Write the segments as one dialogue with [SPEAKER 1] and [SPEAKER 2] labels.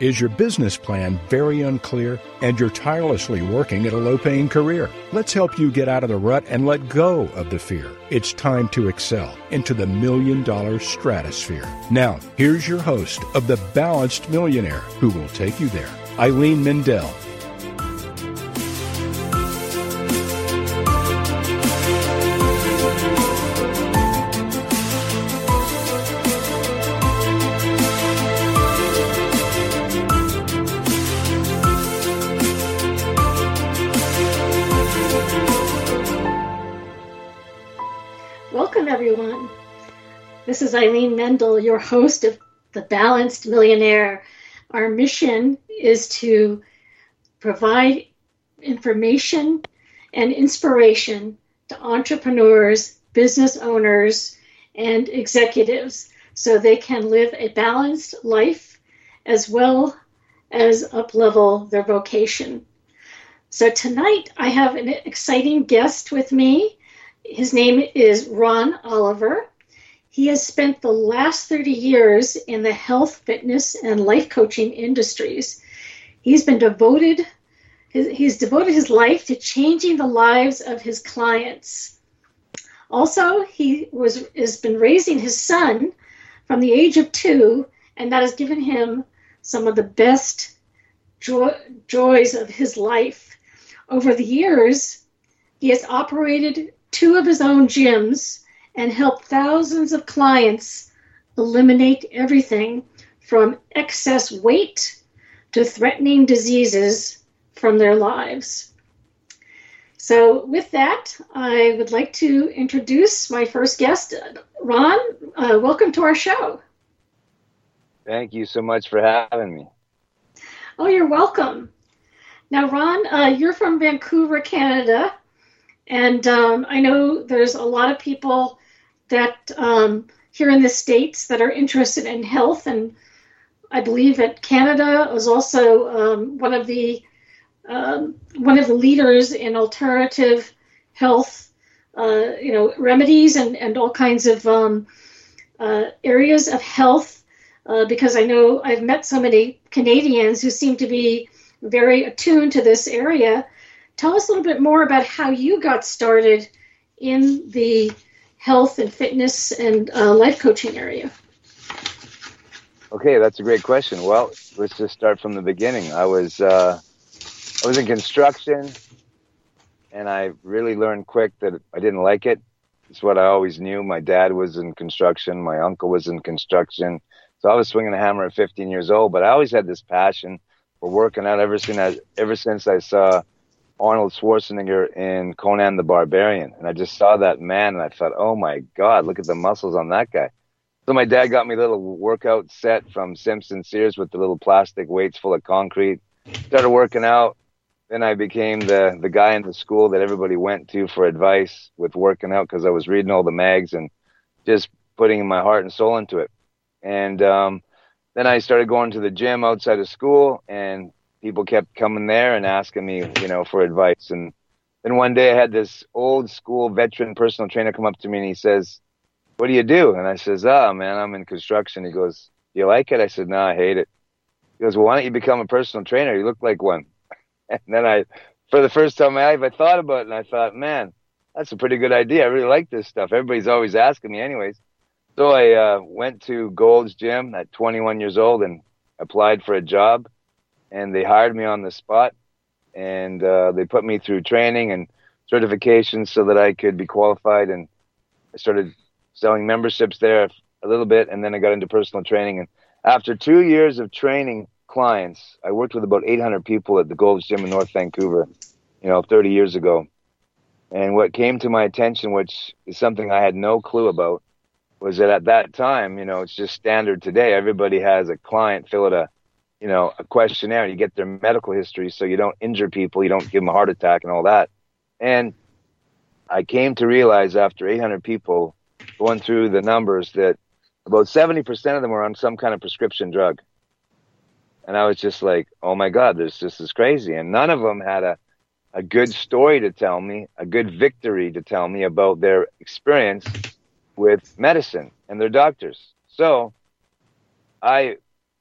[SPEAKER 1] Is your business plan very unclear and you're tirelessly working at a low paying career? Let's help you get out of the rut and let go of the fear. It's time to excel into the million dollar stratosphere. Now, here's your host of The Balanced Millionaire who will take you there, Eileen
[SPEAKER 2] Mendel. Is Eileen Mendel, your host of The Balanced Millionaire. Our mission is to provide information and inspiration to entrepreneurs, business owners, and executives so they can live a balanced life as well as uplevel their vocation. So tonight I have an exciting guest with me. His name is Ron Oliver. He has spent the last 30 years in the health, fitness, and life coaching industries. He's been devoted he's devoted his life to changing the lives of his clients. Also, he was has been raising his son from the age of 2 and that has given him some of the best joy, joys of his life. Over the years, he has operated two of his own gyms and help thousands of clients eliminate everything from excess weight to threatening diseases from their lives. So, with that, I would like to introduce my first guest, Ron. Uh, welcome to our show.
[SPEAKER 3] Thank you so much for having me.
[SPEAKER 2] Oh, you're welcome. Now, Ron, uh, you're from Vancouver, Canada, and um, I know there's a lot of people that um, here in the states that are interested in health, and I believe that Canada is also um, one of the um, one of the leaders in alternative health, uh, you know, remedies and and all kinds of um, uh, areas of health. Uh, because I know I've met so many Canadians who seem to be very attuned to this area. Tell us a little bit more about how you got started in the health and fitness and uh, life coaching area?
[SPEAKER 3] Okay, that's a great question. Well, let's just start from the beginning. I was uh, I was in construction, and I really learned quick that I didn't like it. It's what I always knew. My dad was in construction. My uncle was in construction. So I was swinging a hammer at 15 years old. But I always had this passion for working out ever since I, ever since I saw Arnold Schwarzenegger in Conan the Barbarian. And I just saw that man and I thought, oh my God, look at the muscles on that guy. So my dad got me a little workout set from Simpson Sears with the little plastic weights full of concrete. Started working out. Then I became the, the guy in the school that everybody went to for advice with working out because I was reading all the mags and just putting my heart and soul into it. And um, then I started going to the gym outside of school and people kept coming there and asking me, you know, for advice. And then one day I had this old school veteran personal trainer come up to me and he says, what do you do? And I says, oh man, I'm in construction. He goes, you like it? I said, no, I hate it. He goes, well, why don't you become a personal trainer? You look like one. And then I, for the first time in my life, I thought about it and I thought, man, that's a pretty good idea. I really like this stuff. Everybody's always asking me anyways. So I uh, went to Gold's Gym at 21 years old and applied for a job and they hired me on the spot and uh, they put me through training and certifications so that I could be qualified. And I started selling memberships there a little bit, and then I got into personal training. And after two years of training clients, I worked with about 800 people at the Gold's Gym in North Vancouver, you know, 30 years ago. And what came to my attention, which is something I had no clue about, was that at that time, you know, it's just standard today. Everybody has a client fill out a you know, a questionnaire. You get their medical history so you don't injure people, you don't give them a heart attack and all that. And I came to realize after 800 people going through the numbers that about 70% of them were on some kind of prescription drug. And I was just like, oh my God, this, this is crazy. And none of them had a, a good story to tell me, a good victory to tell me about their experience with medicine and their doctors. So I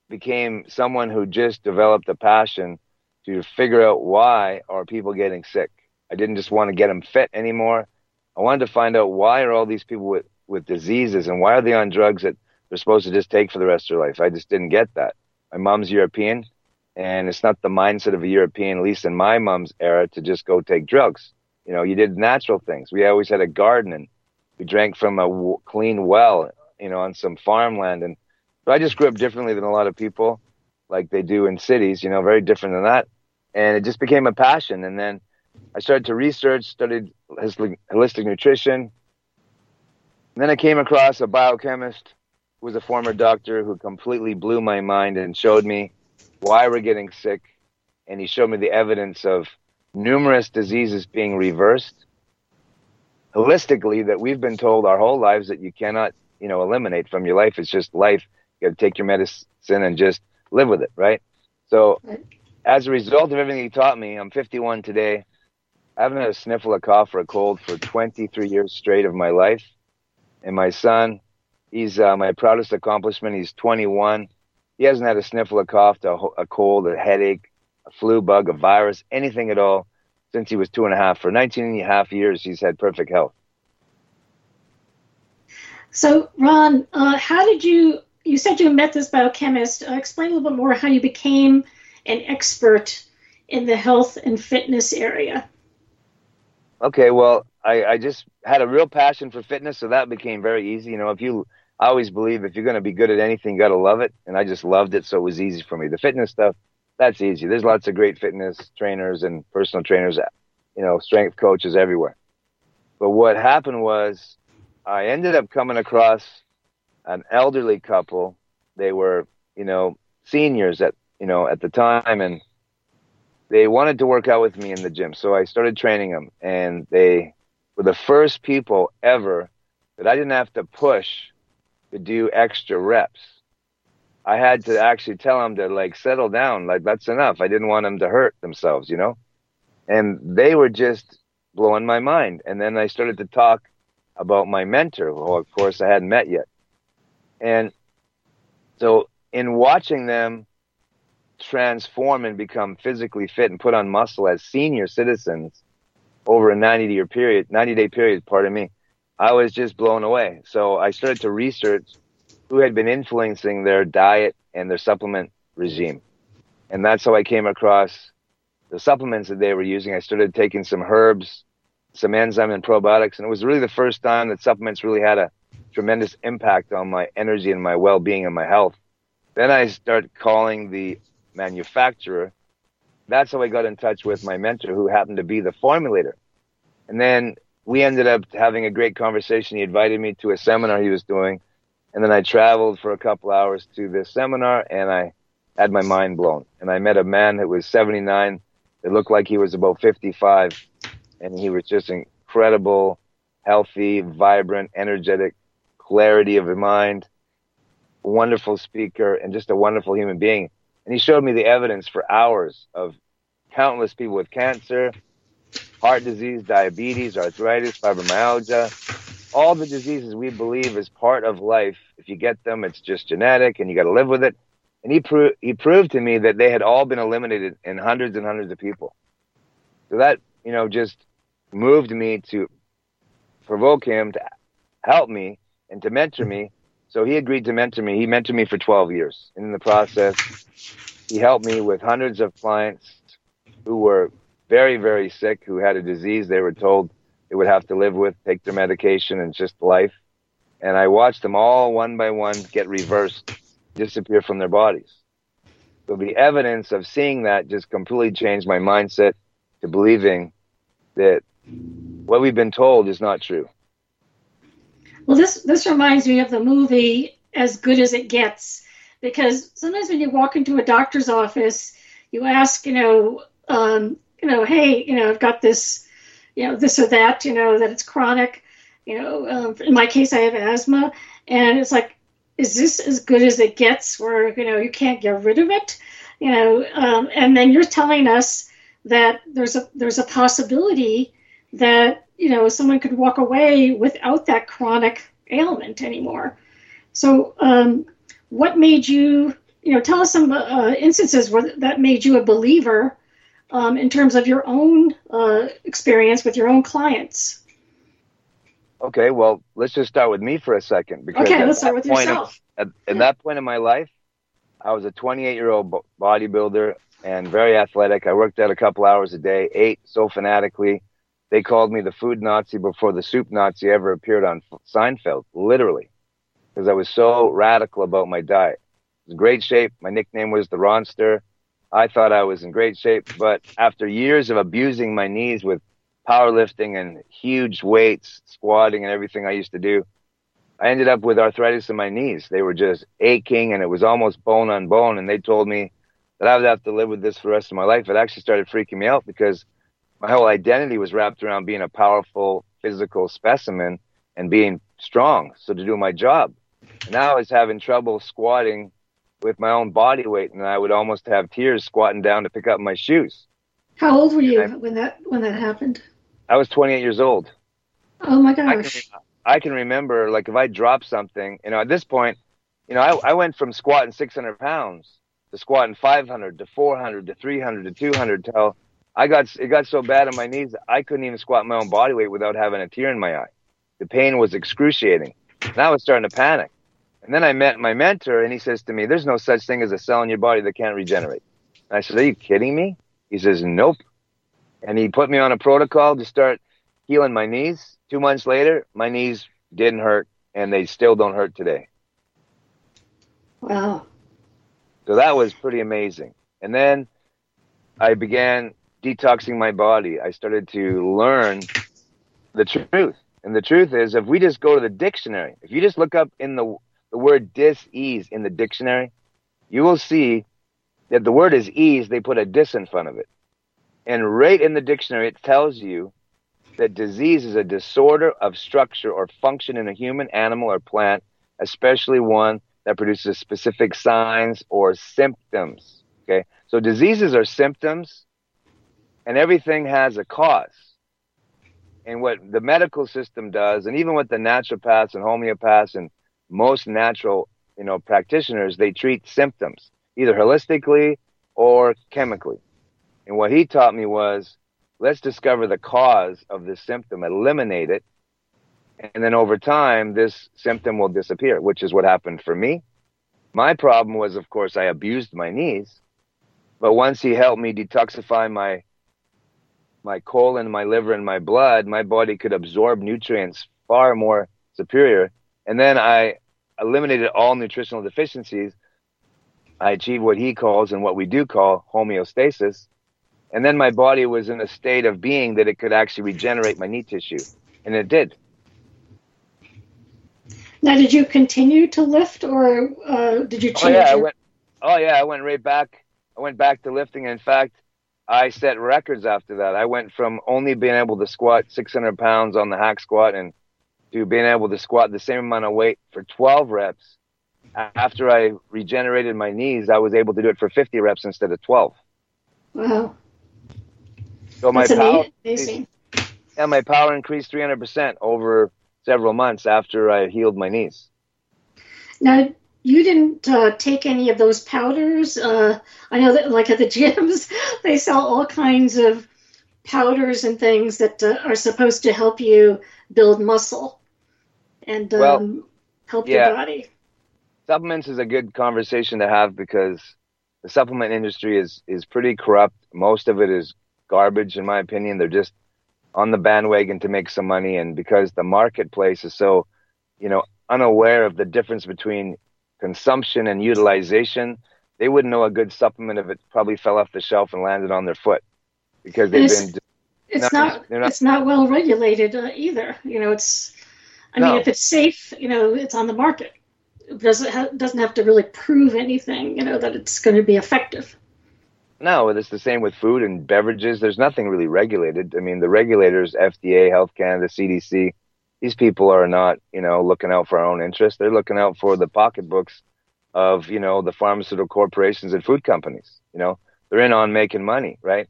[SPEAKER 3] became someone who just developed a passion to figure out why are people getting sick. I didn't just want to get them fit anymore. I wanted to find out why are all these people with, with diseases and why are they on drugs that they're supposed to just take for the rest of their life. I just didn't get that. My mom's European, and it's not the mindset of a European, at least in my mom's era, to just go take drugs. You know, you did natural things. We always had a garden, and we drank from a w- clean well, you know, on some farmland. And but I just grew up differently than a lot of people, like they do in cities. You know, very different than that. And it just became a passion. And then I started to research, studied holistic nutrition. And then I came across a biochemist who was a former doctor who completely blew my mind and showed me why we're getting sick. And he showed me the evidence of numerous diseases being reversed holistically that we've been told our whole lives that you cannot, you know, eliminate from your life. It's just life. You got to take your medicine and just live with it, right? So, as a result of everything he taught me, I'm 51 today. I haven't had a sniffle, a cough, or a cold for 23 years straight of my life. And my son, he's uh, my proudest accomplishment. He's 21. He hasn't had a sniffle, a cough, a, a cold, a headache, a flu bug, a virus, anything at all since he was two and a half. For 19 and a half years, he's had perfect health.
[SPEAKER 2] So, Ron, uh, how did you? You said you met this biochemist. Uh, explain a little bit more how you became an expert in the health and fitness area.
[SPEAKER 3] Okay, well, I, I just had a real passion for fitness, so that became very easy. You know, if you, I always believe if you're going to be good at anything, you got to love it, and I just loved it, so it was easy for me. The fitness stuff, that's easy. There's lots of great fitness trainers and personal trainers, you know, strength coaches everywhere. But what happened was I ended up coming across an elderly couple. They were, you know, seniors at, you know, at the time and they wanted to work out with me in the gym. So I started training them and they were the first people ever that I didn't have to push to do extra reps. I had to actually tell them to like settle down. Like that's enough. I didn't want them to hurt themselves, you know? And they were just blowing my mind. And then I started to talk about my mentor, who of course I hadn't met yet. And so in watching them transform and become physically fit and put on muscle as senior citizens over a 90 year period, 90 day period, pardon me, I was just blown away. So I started to research who had been influencing their diet and their supplement regime. And that's how I came across the supplements that they were using. I started taking some herbs, some enzyme and probiotics, and it was really the first time that supplements really had a tremendous impact on my energy and my well-being and my health. Then I started calling the manufacturer. That's how I got in touch with my mentor, who happened to be the formulator. And then we ended up having a great conversation. He invited me to a seminar he was doing, and then I traveled for a couple hours to this seminar, and I had my mind blown. And I met a man that was 79. It looked like he was about 55, and he was just incredible, healthy, vibrant, energetic, clarity of mind, wonderful speaker, and just a wonderful human being. And he showed me the evidence for hours of countless people with cancer, heart disease, diabetes, arthritis, fibromyalgia, all the diseases we believe is part of life. If you get them, it's just genetic and you got to live with it. And he, pro- he proved to me that they had all been eliminated in hundreds and hundreds of people. So that, you know, just moved me to provoke him to help me and to mentor me. So he agreed to mentor me. He mentored me for 12 years. In the process, he helped me with hundreds of clients who were very, very sick, who had a disease they were told they would have to live with, take their medication, and just life. And I watched them all one by one get reversed, disappear from their bodies. So the evidence of seeing that just completely changed my mindset to believing that what we've been told is not true.
[SPEAKER 2] Well, this this reminds me of the movie As Good as It Gets, because sometimes when you walk into a doctor's office, you ask, you know, um, you know, hey, you know, I've got this, you know, this or that, you know, that it's chronic. You know, um, in my case, I have asthma, and it's like, is this as good as it gets? Where you know you can't get rid of it, you know, um, and then you're telling us that there's a there's a possibility that you know someone could walk away without that chronic ailment anymore. So, um, what made you you know, tell us some uh, instances where that made you a believer um, in terms of your own uh, experience with your own clients.
[SPEAKER 3] Okay, well, let's just start with me for a second.
[SPEAKER 2] Because okay, let's start with yourself.
[SPEAKER 3] Of, at, at that point in my life, I was a 28 year old bodybuilder and very athletic. I worked out a couple hours a day, ate so fanatically. They called me the food Nazi before the soup Nazi ever appeared on Seinfeld, literally, because I was so radical about my diet. I was in great shape. My nickname was the Ronster. I thought I was in great shape, but after years of abusing my knees with powerlifting and huge weights, squatting and everything I used to do, I ended up with arthritis in my knees. They were just aching and it was almost bone on bone. And they told me that I would have to live with this for the rest of my life. It actually started freaking me out because my whole identity was wrapped around being a powerful physical specimen and being strong. So to do my job. Now I was having trouble squatting with my own body weight, and I would almost have tears squatting down to pick up my shoes.
[SPEAKER 2] How old were you I, when that when that happened?
[SPEAKER 3] I was 28 years old.
[SPEAKER 2] Oh my gosh!
[SPEAKER 3] I can, I can remember, like, if I dropped something, you know, at this point, you know, I, I went from squatting 600 pounds to squatting 500 to 400 to 300 to 200 till I got it got so bad on my knees I couldn't even squat my own body weight without having a tear in my eye. The pain was excruciating. And I was starting to panic. And then I met my mentor and he says to me, There's no such thing as a cell in your body that can't regenerate. And I said, Are you kidding me? He says, Nope. And he put me on a protocol to start healing my knees. Two months later, my knees didn't hurt and they still don't hurt today.
[SPEAKER 2] Wow.
[SPEAKER 3] So that was pretty amazing. And then I began detoxing my body. I started to learn the truth. And the truth is, if we just go to the dictionary, if you just look up in the the word dis-ease in the dictionary, you will see that the word is ease, they put a dis in front of it. And right in the dictionary, it tells you that disease is a disorder of structure or function in a human, animal, or plant, especially one that produces specific signs or symptoms. Okay. So diseases are symptoms and everything has a cause. And what the medical system does, and even what the naturopaths and homeopaths and most natural, you know, practitioners, they treat symptoms either holistically or chemically. And what he taught me was let's discover the cause of this symptom, eliminate it, and then over time, this symptom will disappear, which is what happened for me. My problem was, of course, I abused my knees, but once he helped me detoxify my my colon, my liver, and my blood, my body could absorb nutrients far more superior and then I eliminated all nutritional deficiencies. I achieved what he calls and what we do call homeostasis. And then my body was in a state of being that it could actually regenerate my knee tissue. And it did.
[SPEAKER 2] Now, did you continue to lift or uh, did you change? Oh,
[SPEAKER 3] yeah,
[SPEAKER 2] your...
[SPEAKER 3] I went, oh, yeah, I went right back. I went back to lifting. In fact, I set records after that. I went from only being able to squat 600 pounds on the hack squat and to being able to squat the same amount of weight for 12 reps. After I regenerated my knees, I was able to do it for 50 reps instead of 12.
[SPEAKER 2] Wow.
[SPEAKER 3] So my That's power, amazing. Yeah, my power increased 300% over several months after I healed my knees.
[SPEAKER 2] Now, you didn't uh, take any of those powders. Uh, I know that, like at the gyms, they sell all kinds of powders and things that uh, are supposed to help you build muscle and um, well, help yeah. your body.
[SPEAKER 3] Supplements is a good conversation to have because the supplement industry is is pretty corrupt. Most of it is garbage, in my opinion. They're just on the bandwagon to make some money, and because the marketplace is so, you know, unaware of the difference between consumption and utilization, they wouldn't know a good supplement if it probably fell off the shelf and landed on their foot because they've been
[SPEAKER 2] it's not, not, it's not well regulated uh, either. You know, it's I no. mean, if it's safe, you know, it's on the market. It doesn't ha- doesn't have to really prove anything, you know, that it's going to be effective.
[SPEAKER 3] No, it's the same with food and beverages. There's nothing really regulated. I mean, the regulators, FDA, Health Canada, CDC, these people are not, you know, looking out for our own interests. They're looking out for the pocketbooks of, you know, the pharmaceutical corporations and food companies. You know, they're in on making money, right?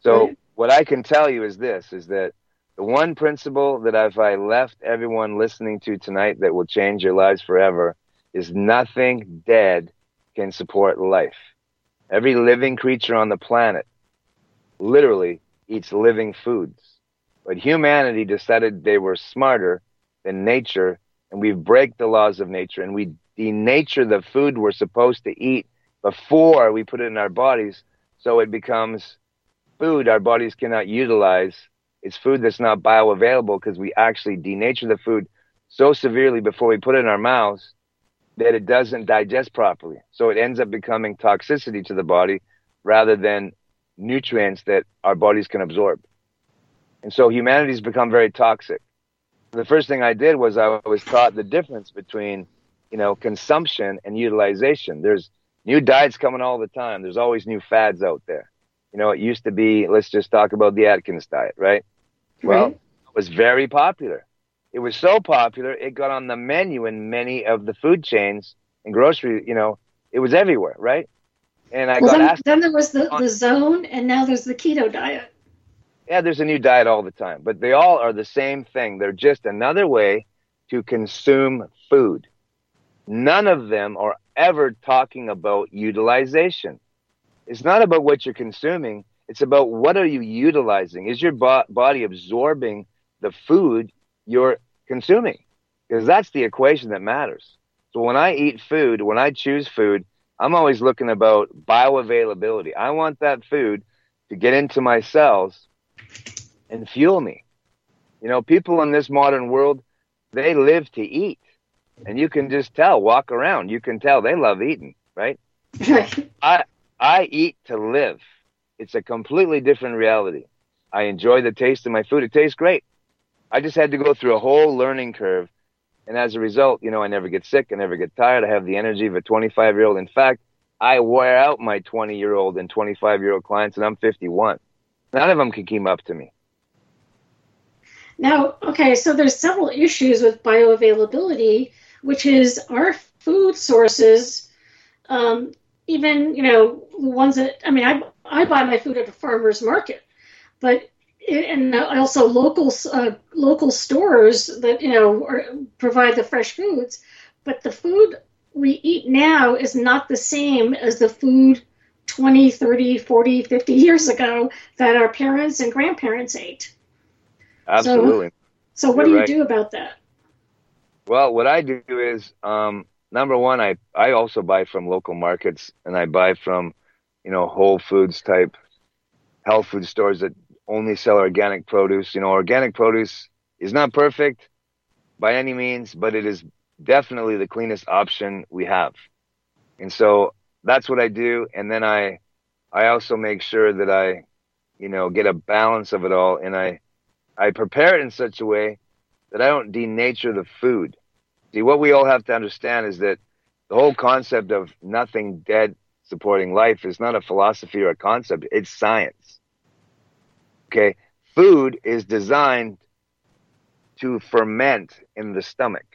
[SPEAKER 3] So what I can tell you is this: is that the one principle that if I left everyone listening to tonight that will change your lives forever is nothing dead can support life. Every living creature on the planet literally eats living foods. But humanity decided they were smarter than nature, and we break the laws of nature and we denature the food we're supposed to eat before we put it in our bodies, so it becomes food our bodies cannot utilize. It's food that's not bioavailable because we actually denature the food so severely before we put it in our mouths that it doesn't digest properly. So it ends up becoming toxicity to the body rather than nutrients that our bodies can absorb. And so humanity's become very toxic. The first thing I did was I was taught the difference between, you know, consumption and utilization. There's new diets coming all the time. There's always new fads out there. You know, it used to be, let's just talk about the Atkins diet, right? Well, it was very popular. It was so popular, it got on the menu in many of the food chains and grocery, you know, it was everywhere, right?
[SPEAKER 2] And I well, got then, asked. Then there was the, the zone, and now there's the keto diet.
[SPEAKER 3] Yeah, there's a new diet all the time, but they all are the same thing. They're just another way to consume food. None of them are ever talking about utilization. It's not about what you're consuming. It's about what are you utilizing? Is your bo- body absorbing the food you're consuming? Because that's the equation that matters. So when I eat food, when I choose food, I'm always looking about bioavailability. I want that food to get into my cells and fuel me. You know, people in this modern world, they live to eat. And you can just tell, walk around, you can tell they love eating, right? I I eat to live. It's a completely different reality. I enjoy the taste of my food. It tastes great. I just had to go through a whole learning curve. And as a result, you know, I never get sick. I never get tired. I have the energy of a 25 year old. In fact, I wear out my 20 year old and 25 year old clients and I'm 51. None of them can keep up to me.
[SPEAKER 2] Now, okay, so there's several issues with bioavailability, which is our food sources, um, even you know the ones that I mean, I I buy my food at a farmer's market, but and also local uh, local stores that you know are, provide the fresh foods, but the food we eat now is not the same as the food 20, 30, 40, 50 years ago that our parents and grandparents ate.
[SPEAKER 3] Absolutely.
[SPEAKER 2] So, so what You're do you right. do about that?
[SPEAKER 3] Well, what I do is um, number one, I I also buy from local markets, and I buy from you know Whole Foods type health food stores that only sell organic produce. You know, organic produce is not perfect by any means, but it is definitely the cleanest option we have. And so that's what I do. And then I, I also make sure that I, you know, get a balance of it all. And I, I prepare it in such a way that I don't denature the food. See, what we all have to understand is that the whole concept of nothing dead supporting life is not a philosophy or a concept. It's science. Okay. Food is designed to ferment in the stomach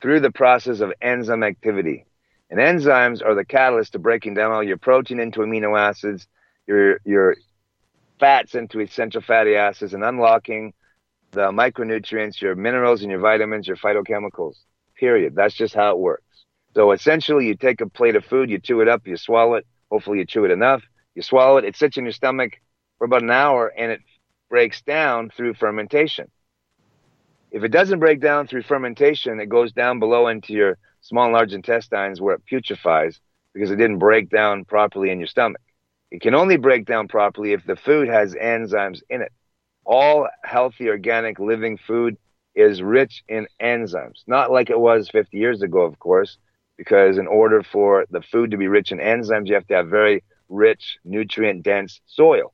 [SPEAKER 3] through the process of enzyme activity. And enzymes are the catalyst to breaking down all your protein into amino acids, your, your fats into essential fatty acids, and unlocking the micronutrients, your minerals and your vitamins, your phytochemicals. Period. That's just how it works. So essentially, you take a plate of food, you chew it up, you swallow it. Hopefully, you chew it enough. You swallow it. It sits in your stomach for about an hour, and it breaks down through fermentation. If it doesn't break down through fermentation, it goes down below into your small and large intestines where it putrefies because it didn't break down properly in your stomach. It can only break down properly if the food has enzymes in it. All healthy, organic, living food is rich in enzymes. Not like it was 50 years ago, of course, because in order for the food to be rich in enzymes, you have to have very rich, nutrient dense soil.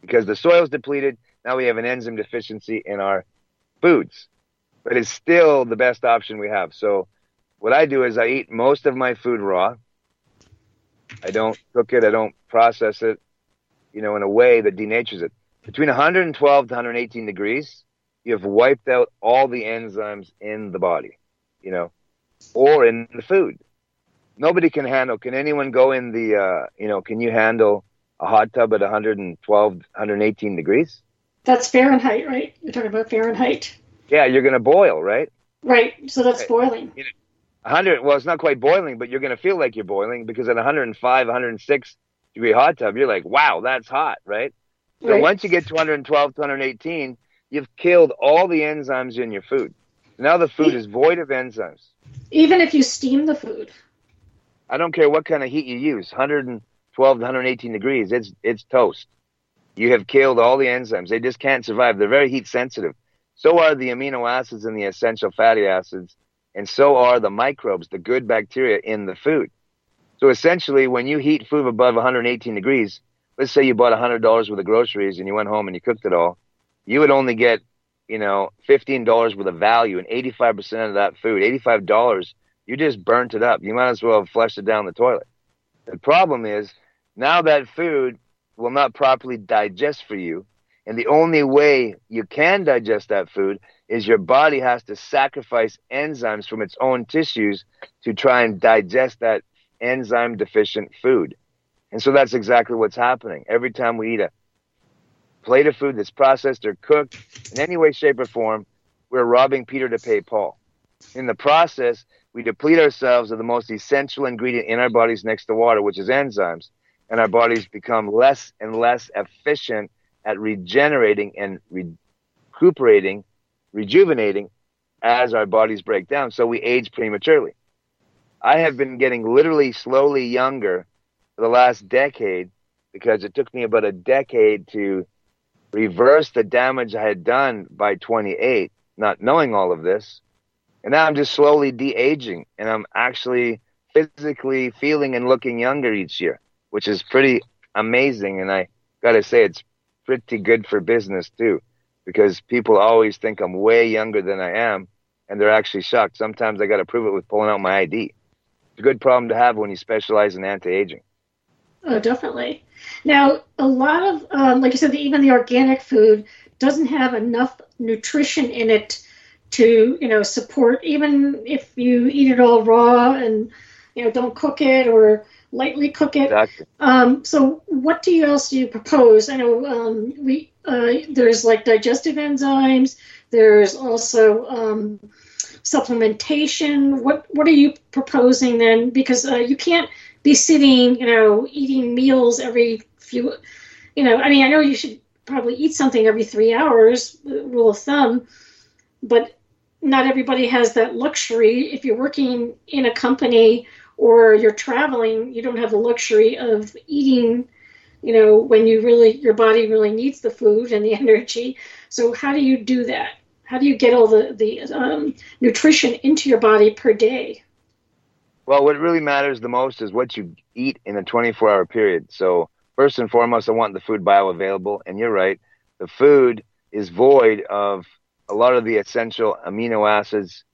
[SPEAKER 3] Because the soil is depleted, now we have an enzyme deficiency in our foods, but it's still the best option we have. So what I do is I eat most of my food raw. I don't cook it. I don't process it, you know, in a way that denatures it. Between 112 to 118 degrees, you have wiped out all the enzymes in the body, you know, or in the food. Nobody can handle. Can anyone go in the, uh, you know, can you handle a hot tub at 112, 118 degrees?
[SPEAKER 2] That's Fahrenheit, right? You're talking about Fahrenheit.
[SPEAKER 3] Yeah, you're going to boil, right?
[SPEAKER 2] Right. So that's boiling.
[SPEAKER 3] 100, well, it's not quite boiling, but you're going to feel like you're boiling because at 105, 106 degree hot tub, you're like, wow, that's hot, right? So
[SPEAKER 2] Right.
[SPEAKER 3] once you get to 112 to 118, you've killed all the enzymes in your food. Now the food is void of enzymes.
[SPEAKER 2] Even if you steam the food.
[SPEAKER 3] I don't care what kind of heat you use, 112 to 118 degrees, it's it's toast. You have killed all the enzymes. They just can't survive. They're very heat sensitive. So are the amino acids and the essential fatty acids, and so are the microbes, the good bacteria in the food. So essentially, when you heat food above 118 degrees, let's say you bought $100 worth of groceries and you went home and you cooked it all, you would only get, you know, $15 worth of value and 85% of that food, $85, you just burnt it up. You might as well have flushed it down the toilet. The problem is now that food will not properly digest for you. And the only way you can digest that food is your body has to sacrifice enzymes from its own tissues to try and digest that enzyme deficient food. And so that's exactly what's happening. Every time we eat a plate of food that's processed or cooked in any way, shape, or form, we're robbing Peter to pay Paul. In the process, we deplete ourselves of the most essential ingredient in our bodies next to water, which is enzymes, and our bodies become less and less efficient at regenerating and recuperating, rejuvenating as our bodies break down. So we age prematurely. I have been getting literally slowly younger for the last decade because it took me about a decade to reverse the damage I had done by 28, not knowing all of this. And now I'm just slowly de aging and I'm actually physically feeling and looking younger each year, which is pretty amazing. And I got to say, it's pretty good for business too, because people always think I'm way younger than I am and they're actually shocked. Sometimes I got to prove it with pulling out my ID. It's a good problem to have when you specialize in anti aging.
[SPEAKER 2] Oh, definitely. Now, a lot of, um, like you said, even the organic food doesn't have enough nutrition in it to, you know, support, even if you eat it all raw and, you know, don't cook it or lightly cook it.
[SPEAKER 3] Exactly.
[SPEAKER 2] Um, so, what do you else do you propose? I know um, we uh, there's like digestive enzymes. There's also um, supplementation. What what are you proposing then? Because uh, you can't be sitting, you know, eating meals every few. You know, I mean, I know you should probably eat something every three hours, rule of thumb, but not everybody has that luxury. If you're working in a company or you're traveling, you don't have the luxury of eating, you know, when you really, your body really needs the food and the energy. So, how do you do that? How do you get all the, the um, nutrition into your body per day?
[SPEAKER 3] Well, what really matters the most is what you eat in a 24 hour period. So, first and foremost, I want the food bioavailable. And you're right, the food is void of a lot of the essential amino acids,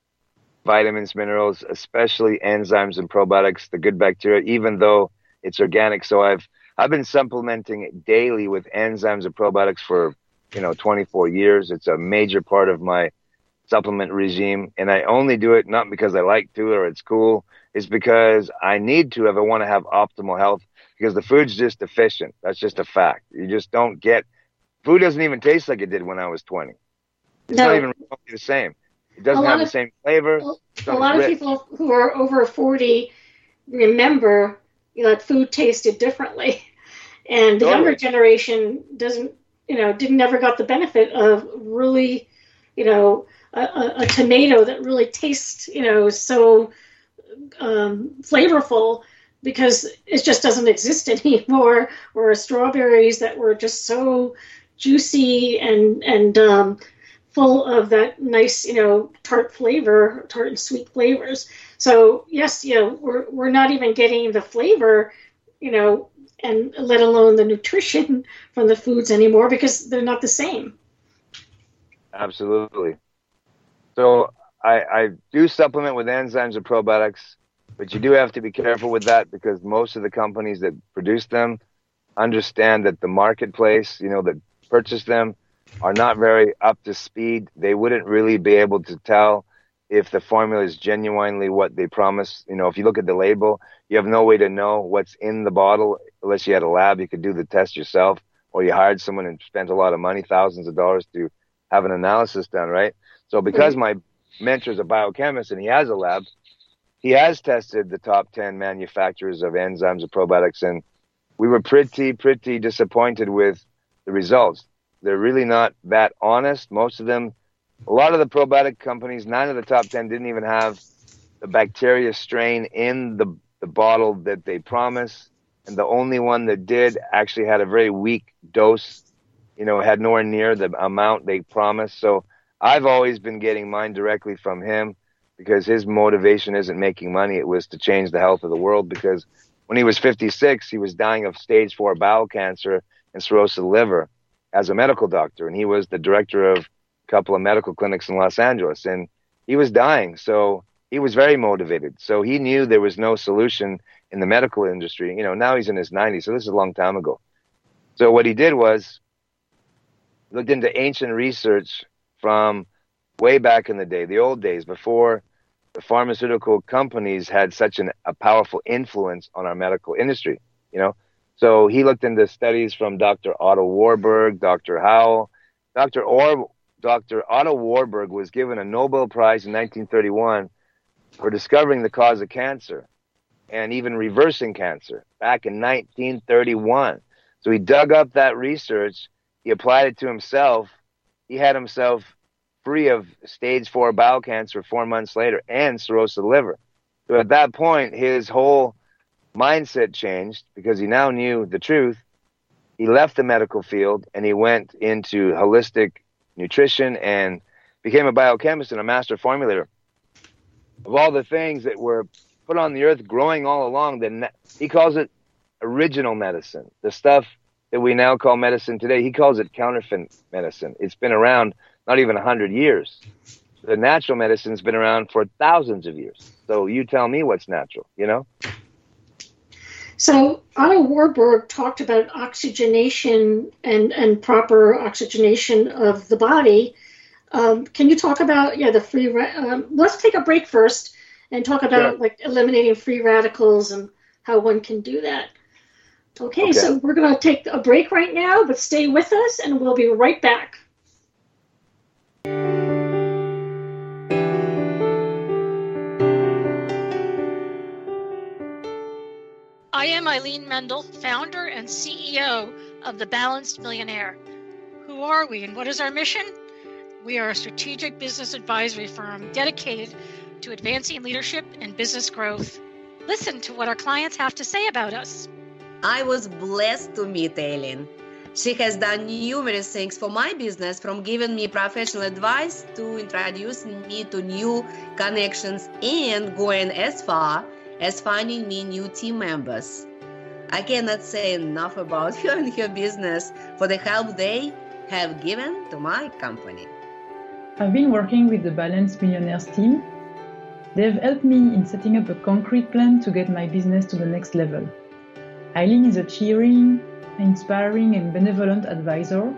[SPEAKER 3] vitamins, minerals, especially enzymes and probiotics, the good bacteria, even though it's organic. So I've I've been supplementing it daily with enzymes and probiotics for you know 24 years. It's a major part of my supplement regime, and I only do it not because I like to or it's cool. It's because I need to if I want to have optimal health. Because the food's just deficient. That's just a fact. You just don't get food. Doesn't even taste like it did when I was 20. It's
[SPEAKER 2] No.
[SPEAKER 3] not even the same. It doesn't have the
[SPEAKER 2] of-
[SPEAKER 3] same flavor.
[SPEAKER 2] A lot of people who are over 40 remember you know, that food tasted differently. And the
[SPEAKER 3] Totally.
[SPEAKER 2] younger generation doesn't, you know, didn't never got the benefit of really, you know, a, a, a tomato that really tastes, you know, so um, flavorful because it just doesn't exist anymore. Or strawberries that were just so juicy and and um, full of that nice, you know, tart flavor, tart and sweet flavors. So yes, you know, we're we're not even getting the flavor, you know, and let alone the nutrition from the foods anymore because they're not the same.
[SPEAKER 3] Absolutely. So I, I do supplement with enzymes and probiotics, but you do have to be careful with that because most of the companies that produce them understand that the marketplace, you know, that purchase them are not very up to speed. They wouldn't really be able to tell if the formula is genuinely what they promise. You know, if you look at the label, you have no way to know what's in the bottle unless you had a lab. You could do the test yourself or you hired someone and spent a lot of money, thousands of dollars to have an analysis done, right? So because my mentor is a biochemist and he has a lab, he has tested the top 10 manufacturers of enzymes and probiotics, and we were pretty, pretty disappointed with the results. They're really not that honest. Most of them, a lot of the probiotic companies, nine of the top 10 didn't even have the bacteria strain in the, the bottle that they promise. And the only one that did actually had a very weak dose, you know, had nowhere near the amount they promised. So I've always been getting mine directly from him because his motivation isn't making money. It was to change the health of the world because when he was 56, he was dying of stage four bowel cancer and cirrhosis of the liver as a medical doctor. And he was the director of a couple of medical clinics in Los Angeles and he was dying. So he was very motivated. So he knew there was no solution in the medical industry. You know, now he's in his 90s. So this is a long time ago. So what he did was looked into ancient research from way back in the day, the old days before the pharmaceutical companies had such an, a powerful influence on our medical industry, you know. So he looked into studies from Dr. Otto Warburg, Dr. Howell. Dr. Or, Dr. Otto Warburg was given a Nobel Prize in 1931 for discovering the cause of cancer and even reversing cancer back in 1931. So he dug up that research, he applied it to himself. He had himself free of stage four bowel cancer four months later and cirrhosis of the liver. So at that point, his whole mindset changed because he now knew the truth. He left the medical field and he went into holistic nutrition and became a biochemist and a master formulator. Of all the things that were put on the earth growing all along, then he calls it original medicine. The stuff that we now call medicine today, he calls it counterfeit medicine. It's been around not even 100 years. The natural medicine's been around for thousands of years. So you tell me what's natural, you know?
[SPEAKER 2] So Otto Warburg talked about oxygenation and, and proper oxygenation of the body. Um, can you talk about yeah the free? Um, let's take a break first and talk about sure. like eliminating free radicals and how one can do that. Okay, okay. so we're going to take a break right now, but stay with us and we'll be right back.
[SPEAKER 4] I am Eileen Mendel, founder and CEO of The Balanced Millionaire. Who are we and what is our mission? We are a strategic business advisory firm dedicated to advancing leadership and business growth. Listen to what our clients have to say about us.
[SPEAKER 5] I was blessed to meet Eileen. She has done numerous things for my business, from giving me professional advice to introducing me to new connections and going as far as finding me new team members. I cannot say enough about her and her business for the help they have given to my company.
[SPEAKER 6] I've been working with the Balanced Millionaires team. They've helped me in setting up a concrete plan to get my business to the next level. Eileen is a cheering, inspiring and benevolent advisor.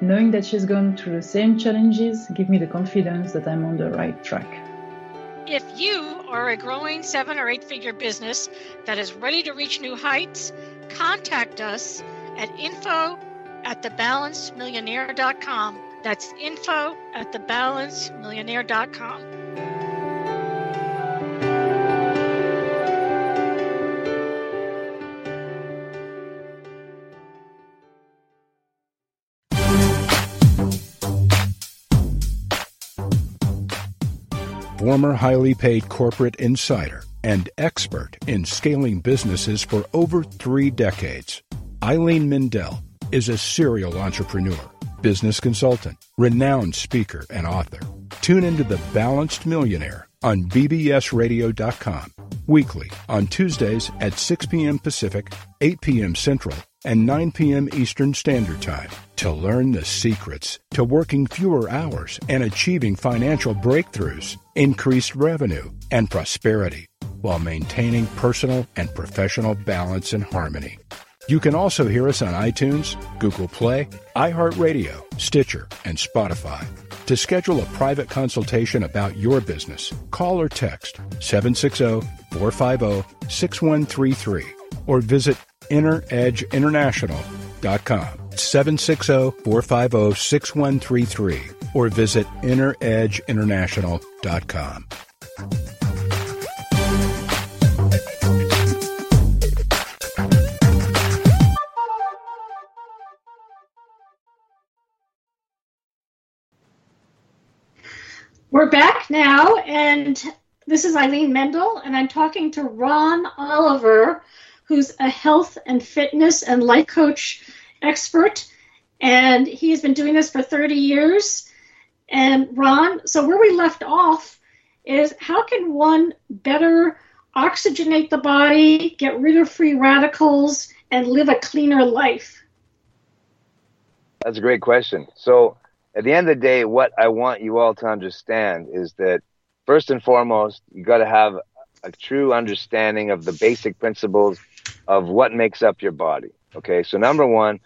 [SPEAKER 6] Knowing that she's gone through the same challenges give me the confidence that I'm on the right track.
[SPEAKER 4] If you are a growing seven or eight figure business that is ready to reach new heights, contact us at info at thebalancedmillionaire.com. That's info at thebalancedmillionaire.com.
[SPEAKER 1] former highly paid corporate insider and expert in scaling businesses for over three decades. Eileen Mendel is a serial entrepreneur, business consultant, renowned speaker, and author. Tune into The Balanced Millionaire on bbsradio.com weekly on Tuesdays at 6 p.m. Pacific, 8 p.m. Central, and 9 p.m. Eastern Standard Time to learn the secrets to working fewer hours and achieving financial breakthroughs, increased revenue, and prosperity while maintaining personal and professional balance and harmony. You can also hear us on iTunes, Google Play, iHeartRadio, Stitcher, and Spotify. To schedule a private consultation about your business, call or text 760 450 6133 or visit inneredgeinternational.com. 760-450-6133 or visit inneredgeinternational.com.
[SPEAKER 2] We're back now, and this is Eileen Mendel, and I'm talking to Ron Oliver who's a health and fitness and life coach expert, and he has been doing this for 30 years. And Ron, so where we left off is how can one better oxygenate the body, get rid of free radicals, and live a cleaner life?
[SPEAKER 3] That's a great question. So, at the end of the day, what I want you all to understand is that first and foremost, you got to have a true understanding of the basic principles of what makes up your body. Okay, so number one,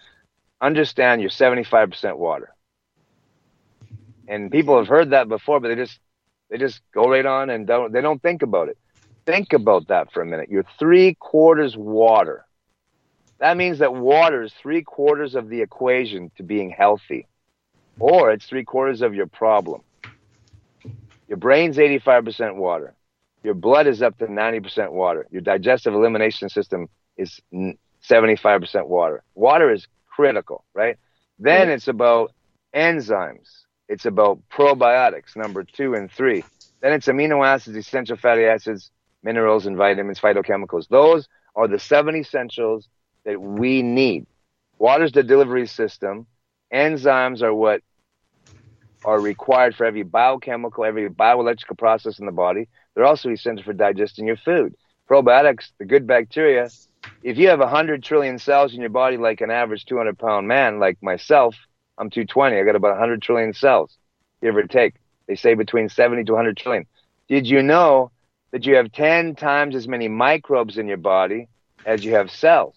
[SPEAKER 3] understand you're 75% water. And people have heard that before, but they just they just go right on and don't they don't think about it. Think about that for a minute. You're three quarters water. That means that water is three quarters of the equation to being healthy, or it's three quarters of your problem. Your brain's 85% water. Your blood is up to 90% water. Your digestive elimination system is 75% water. Water is critical, right? Then it's about enzymes. It's about probiotics, number two and three. Then it's amino acids, essential fatty acids, minerals, and vitamins, phytochemicals. Those are the seven essentials that we need. Water's the delivery system. Enzymes are what are required for every biochemical, every bioelectrical process in the body. They're also essential for digesting your food. Probiotics, the good bacteria. If you have 100 trillion cells in your body, like an average 200 pound man, like myself, I'm 220. I got about 100 trillion cells, give or take. They say between 70 to 100 trillion. Did you know that you have 10 times as many microbes in your body as you have cells?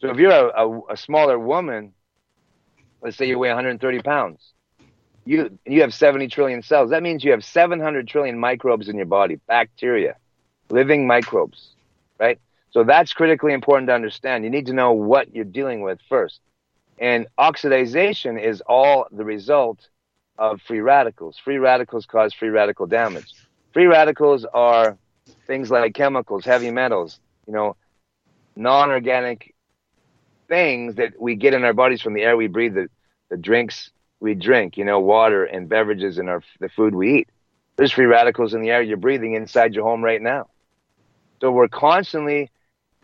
[SPEAKER 3] So if you're a, a, a smaller woman, let's say you weigh 130 pounds, you you have 70 trillion cells. That means you have 700 trillion microbes in your body, bacteria, living microbes, right? So that's critically important to understand. You need to know what you're dealing with first. And oxidation is all the result of free radicals. Free radicals cause free radical damage. Free radicals are things like chemicals, heavy metals, you know, non-organic things that we get in our bodies from the air we breathe, the, the drinks we drink, you know, water and beverages and our the food we eat. There's free radicals in the air you're breathing inside your home right now. So we're constantly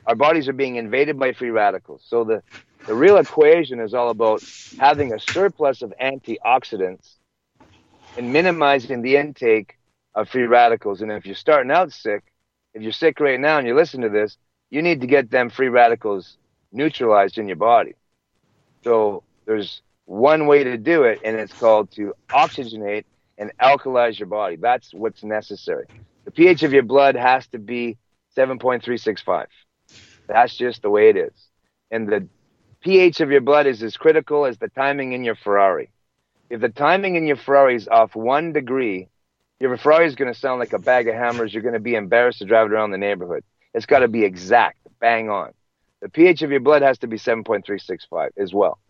[SPEAKER 3] our bodies are being invaded by free radicals. So the the real equation is all about having a surplus of antioxidants and minimizing the intake of free radicals. And if you're starting out sick, if you're sick right now and you listen to this, you need to get them free radicals neutralized in your body. So there's one way to do it, and it's called to oxygenate and alkalize your body. That's what's necessary. The pH of your blood has to be 7.365. That's just the way it is. And the pH of your blood is as critical as the timing in your Ferrari. If the timing in your Ferrari is off one degree, your Ferrari is going to sound like a bag of hammers. You're going to be embarrassed to drive it around the neighborhood. It's got to be exact, bang on. The pH of your blood has to be 7.365 as well.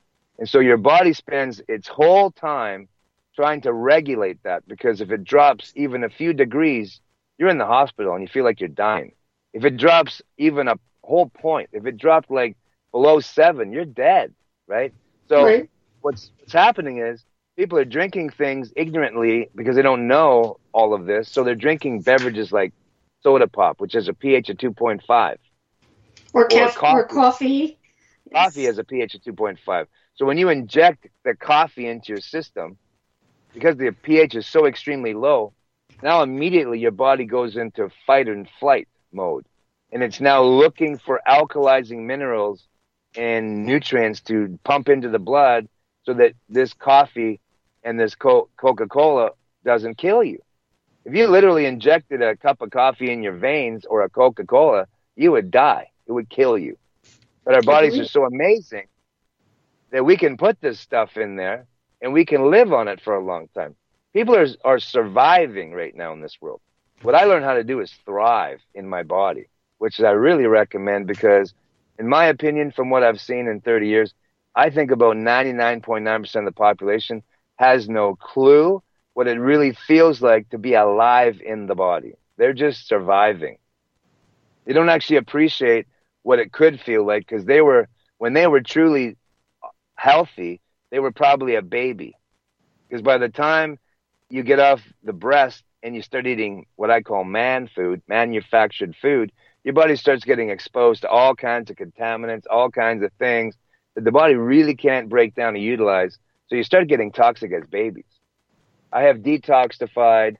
[SPEAKER 3] And so your body spends its whole time trying to regulate that because if it drops even a few degrees, you're in the hospital and you feel like you're dying. If it drops even a whole point, if it dropped like below seven, you're dead, right? So right. what's what's happening is people are drinking things ignorantly because they don't know all of this. So they're drinking beverages like soda pop, which has a pH of 2.5.
[SPEAKER 2] Or, or, coffee. Or coffee.
[SPEAKER 3] Coffee has a pH of 2.5. So when you inject the coffee into your system, because the pH is so extremely low, now immediately your body goes into fight and flight mode. And it's now looking for alkalizing minerals and nutrients to pump into the blood so that this coffee and this Coca Cola doesn't kill you. If you literally injected a cup of coffee in your veins or a Coca Cola, you would die. It would kill you. But our bodies are so amazing that we can put this stuff in there and we can live on it for a long time. People are, are surviving right now in this world. What I learned how to do is thrive in my body, which I really recommend because, in my opinion, from what I've seen in 30 years, I think about 99.9% of the population has no clue what it really feels like to be alive in the body. They're just surviving. They don't actually appreciate what it could feel like because they were, when they were truly healthy, they were probably a baby. Because by the time you get off the breast and you start eating what I call man food, manufactured food, your body starts getting exposed to all kinds of contaminants, all kinds of things that the body really can't break down and utilize. So you start getting toxic as babies. I have detoxified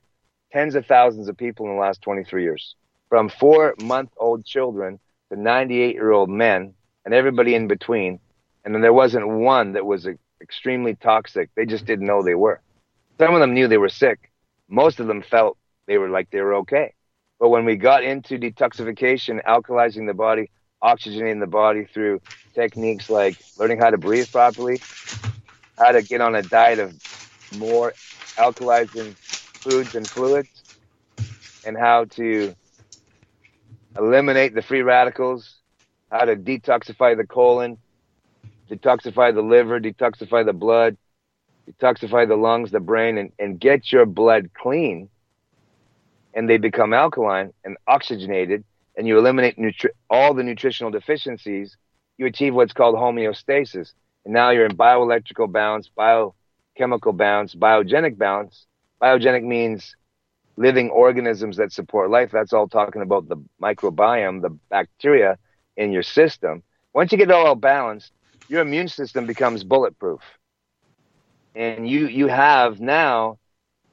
[SPEAKER 3] tens of thousands of people in the last 23 years, from four month old children to 98 year old men and everybody in between. And then there wasn't one that was extremely toxic. They just didn't know they were. Some of them knew they were sick. Most of them felt they were like they were okay. But when we got into detoxification, alkalizing the body, oxygenating the body through techniques like learning how to breathe properly, how to get on a diet of more alkalizing foods and fluids, and how to eliminate the free radicals, how to detoxify the colon, detoxify the liver, detoxify the blood, detoxify the lungs, the brain, and, and get your blood clean. And they become alkaline and oxygenated, and you eliminate nutri- all the nutritional deficiencies. You achieve what's called homeostasis. And now you're in bioelectrical balance, biochemical balance, biogenic balance. Biogenic means living organisms that support life. That's all talking about the microbiome, the bacteria in your system. Once you get all balanced, your immune system becomes bulletproof. And you, you have now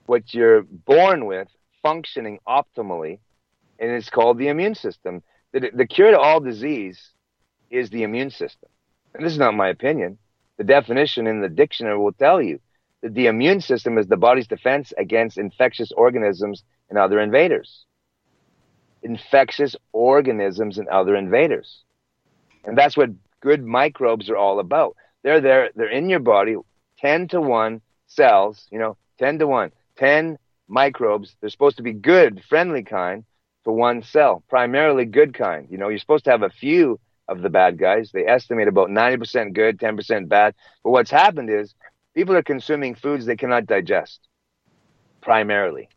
[SPEAKER 3] what you're born with functioning optimally, and it's called the immune system. The, the cure to all disease is the immune system. And this is not my opinion. The definition in the dictionary will tell you that the immune system is the body's defense against infectious organisms and other invaders. Infectious organisms and other invaders. And that's what good microbes are all about. They're there, they're in your body, 10 to 1 cells, you know, 10 to 1, 10 microbes. They're supposed to be good, friendly kind for one cell, primarily good kind. You know, you're supposed to have a few of the bad guys. They estimate about 90% good, 10% bad. But what's happened is people are consuming foods they cannot digest primarily.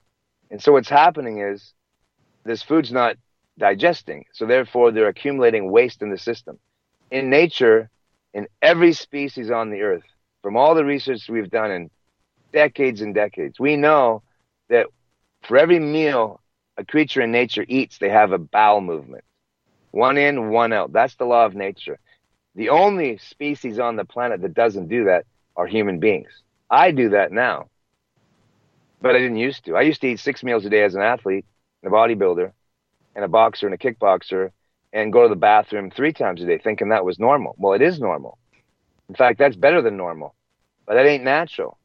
[SPEAKER 3] And so what's happening is this food's not digesting. So therefore they're accumulating waste in the system in nature, in every species on the earth, from all the research we've done in decades and decades, we know that for every meal a creature in nature eats, they have a bowel movement. One in, one out. That's the law of nature. The only species on the planet that doesn't do that are human beings. I do that now, but I didn't used to. I used to eat six meals a day as an athlete, and a bodybuilder, and a boxer, and a kickboxer, and go to the bathroom three times a day thinking that was normal. Well, it is normal. In fact, that's better than normal, but that ain't natural.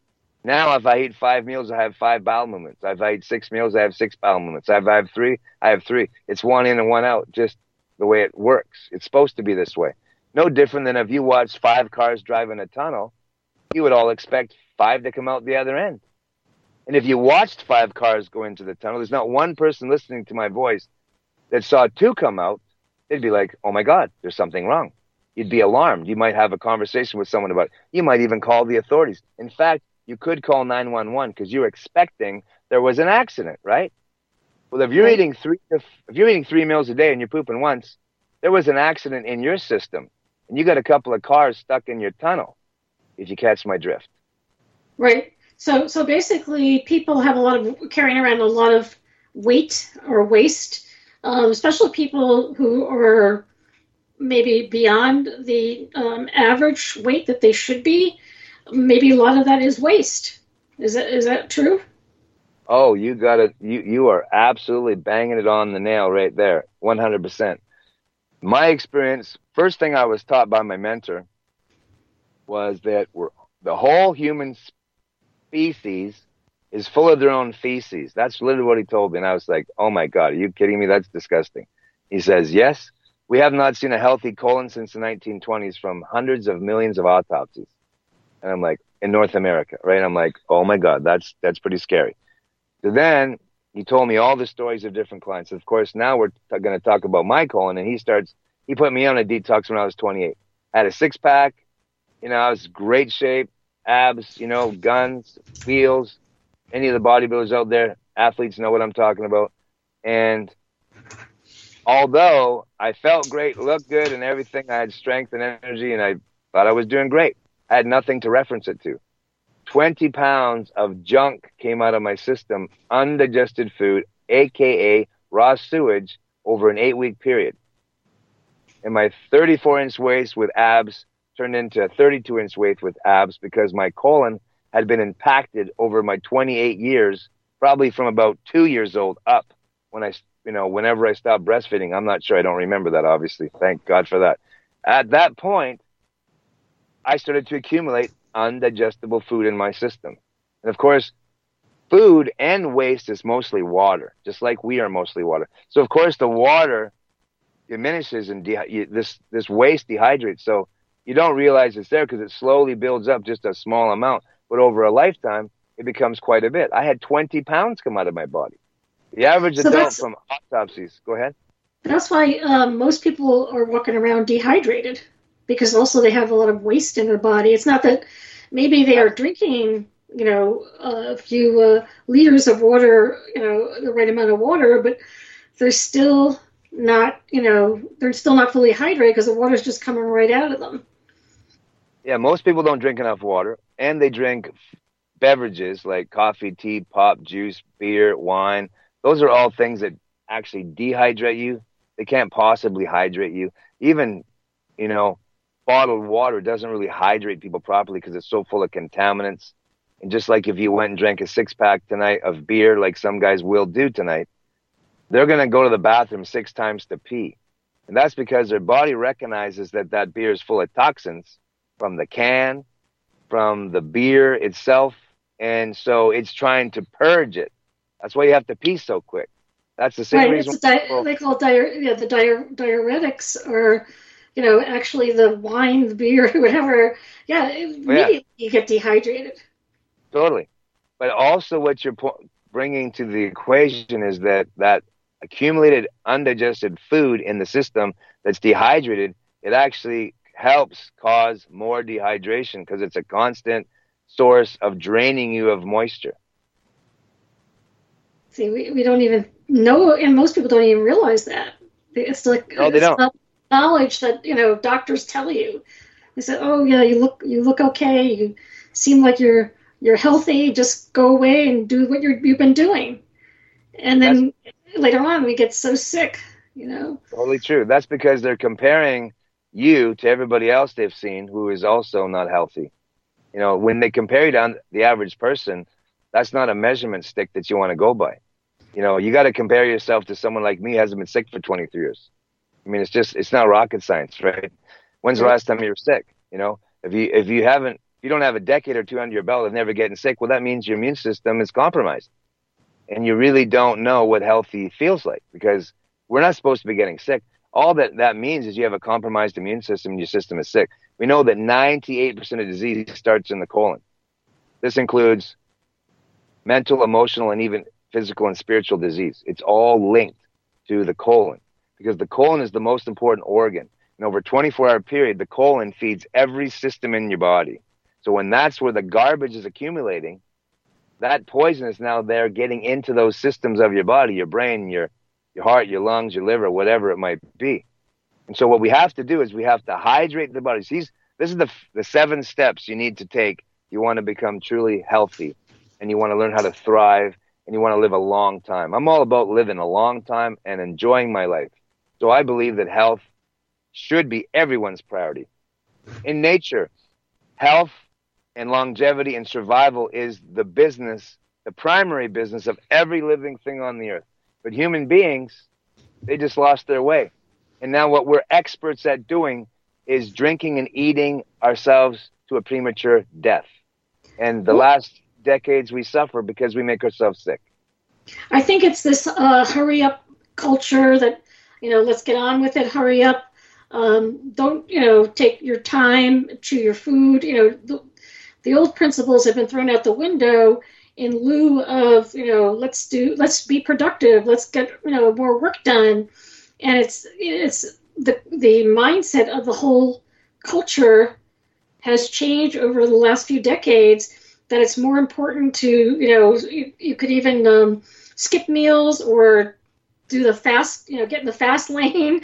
[SPEAKER 3] Now, if I eat five meals, I have five bowel movements. If I eat six meals, I have six bowel movements. If I have three, I have three. It's one in and one out, just the way it works. It's supposed to be this way. No different than if you watch five cars drive in a tunnel, you would all expect five to come out the other end. And if you watched five cars go into the tunnel, there's not one person listening to my voice that saw two come out they'd be like, oh my God, there's something wrong. You'd be alarmed. You might have a conversation with someone about it. You might even call the authorities. In fact, you could call 911 because you're expecting there was an accident, right? Well, if you're eating three, if, if you're eating three meals a day and you're pooping once, there was an accident in your system, and you got a couple of cars stuck in your tunnel. If you catch my drift.
[SPEAKER 2] Right. So, so basically, people have a lot of carrying around a lot of weight or waste um, especially people who are maybe beyond the um, average weight that they should be. Maybe a lot of that is waste. Is that is that true?
[SPEAKER 3] Oh, you got it. You you are absolutely banging it on the nail right there, one hundred percent. My experience, first thing I was taught by my mentor was that we're, the whole human species is full of their own feces. That's literally what he told me. And I was like, oh my God, are you kidding me? That's disgusting. He says, yes, we have not seen a healthy colon since the 1920s from hundreds of millions of autopsies. And I'm like, in North America, right? I'm like, oh my God, that's, that's pretty scary. So then he told me all the stories of different clients. Of course, now we're t- going to talk about my colon and he starts, he put me on a detox when I was 28. I had a six pack, you know, I was great shape, abs, you know, guns, wheels, any of the bodybuilders out there, athletes know what I'm talking about. And although I felt great, looked good, and everything, I had strength and energy, and I thought I was doing great. I had nothing to reference it to. 20 pounds of junk came out of my system, undigested food, aka raw sewage, over an eight week period. And my 34 inch waist with abs turned into a 32 inch waist with abs because my colon had been impacted over my 28 years, probably from about two years old up when I, you know, whenever I stopped breastfeeding. I'm not sure. I don't remember that, obviously. Thank God for that. At that point, I started to accumulate undigestible food in my system. And of course, food and waste is mostly water, just like we are mostly water. So of course, the water diminishes and de- this this waste dehydrates. So you don't realize it's there because it slowly builds up just a small amount, but over a lifetime, it becomes quite a bit. I had 20 pounds come out of my body. The average so adult from autopsies. Go ahead.
[SPEAKER 2] That's why um, most people are walking around dehydrated because also they have a lot of waste in their body. It's not that maybe they are drinking, you know, a few uh, liters of water, you know, the right amount of water, but they're still not, you know, they're still not fully hydrated because the water's just coming right out of them.
[SPEAKER 3] Yeah, most people don't drink enough water, and they drink beverages like coffee, tea, pop, juice, beer, wine. Those are all things that actually dehydrate you. They can't possibly hydrate you. Even, you know, bottled water doesn't really hydrate people properly because it's so full of contaminants. And just like if you went and drank a six pack tonight of beer, like some guys will do tonight, they're going to go to the bathroom six times to pee. And that's because their body recognizes that that beer is full of toxins from the can, from the beer itself. And so it's trying to purge it. That's why you have to pee so quick. That's the same
[SPEAKER 2] right,
[SPEAKER 3] reason.
[SPEAKER 2] It's di- they call yeah, the diure- diuretics are you know, actually the wine, the beer, whatever, yeah, oh, immediately yeah. you get dehydrated.
[SPEAKER 3] Totally. But also what you're po- bringing to the equation is that that accumulated undigested food in the system that's dehydrated, it actually helps cause more dehydration because it's a constant source of draining you of moisture.
[SPEAKER 2] See, we, we don't even know, and most people don't even realize that. It's like
[SPEAKER 3] no, they don't.
[SPEAKER 2] Knowledge that you know doctors tell you. They said, "Oh yeah, you look you look okay. You seem like you're you're healthy. Just go away and do what you're, you've been doing." And then That's, later on, we get so sick. You know.
[SPEAKER 3] Totally true. That's because they're comparing you to everybody else they've seen who is also not healthy. You know, when they compare you to the average person, that's not a measurement stick that you want to go by. You know, you got to compare yourself to someone like me who hasn't been sick for 23 years. I mean, it's just it's not rocket science, right? When's the last time you were sick? You know, if you if you haven't, if you don't have a decade or two under your belt of never getting sick, well, that means your immune system is compromised, and you really don't know what healthy feels like because we're not supposed to be getting sick. All that that means is you have a compromised immune system and your system is sick. We know that 98% of disease starts in the colon. This includes mental, emotional, and even physical and spiritual disease. It's all linked to the colon because the colon is the most important organ. And over a 24 hour period, the colon feeds every system in your body. So when that's where the garbage is accumulating, that poison is now there getting into those systems of your body, your brain, your, your heart, your lungs, your liver, whatever it might be. And so what we have to do is we have to hydrate the body. These, this is the, the seven steps you need to take. You want to become truly healthy and you want to learn how to thrive and you want to live a long time. I'm all about living a long time and enjoying my life. So I believe that health should be everyone's priority. In nature, health and longevity and survival is the business, the primary business of every living thing on the earth. But human beings, they just lost their way. And now what we're experts at doing is drinking and eating ourselves to a premature death. And the last decades we suffer because we make ourselves sick.
[SPEAKER 2] I think it's this uh, hurry up culture that you know, let's get on with it, hurry up. Um, don't, you know, take your time, chew your food. You know, the, the old principles have been thrown out the window in lieu of, you know, let's do, let's be productive, let's get, you know, more work done. And it's, it's the, the mindset of the whole culture has changed over the last few decades that it's more important to, you know, you, you could even um, skip meals or do the fast, you know, get in the fast lane,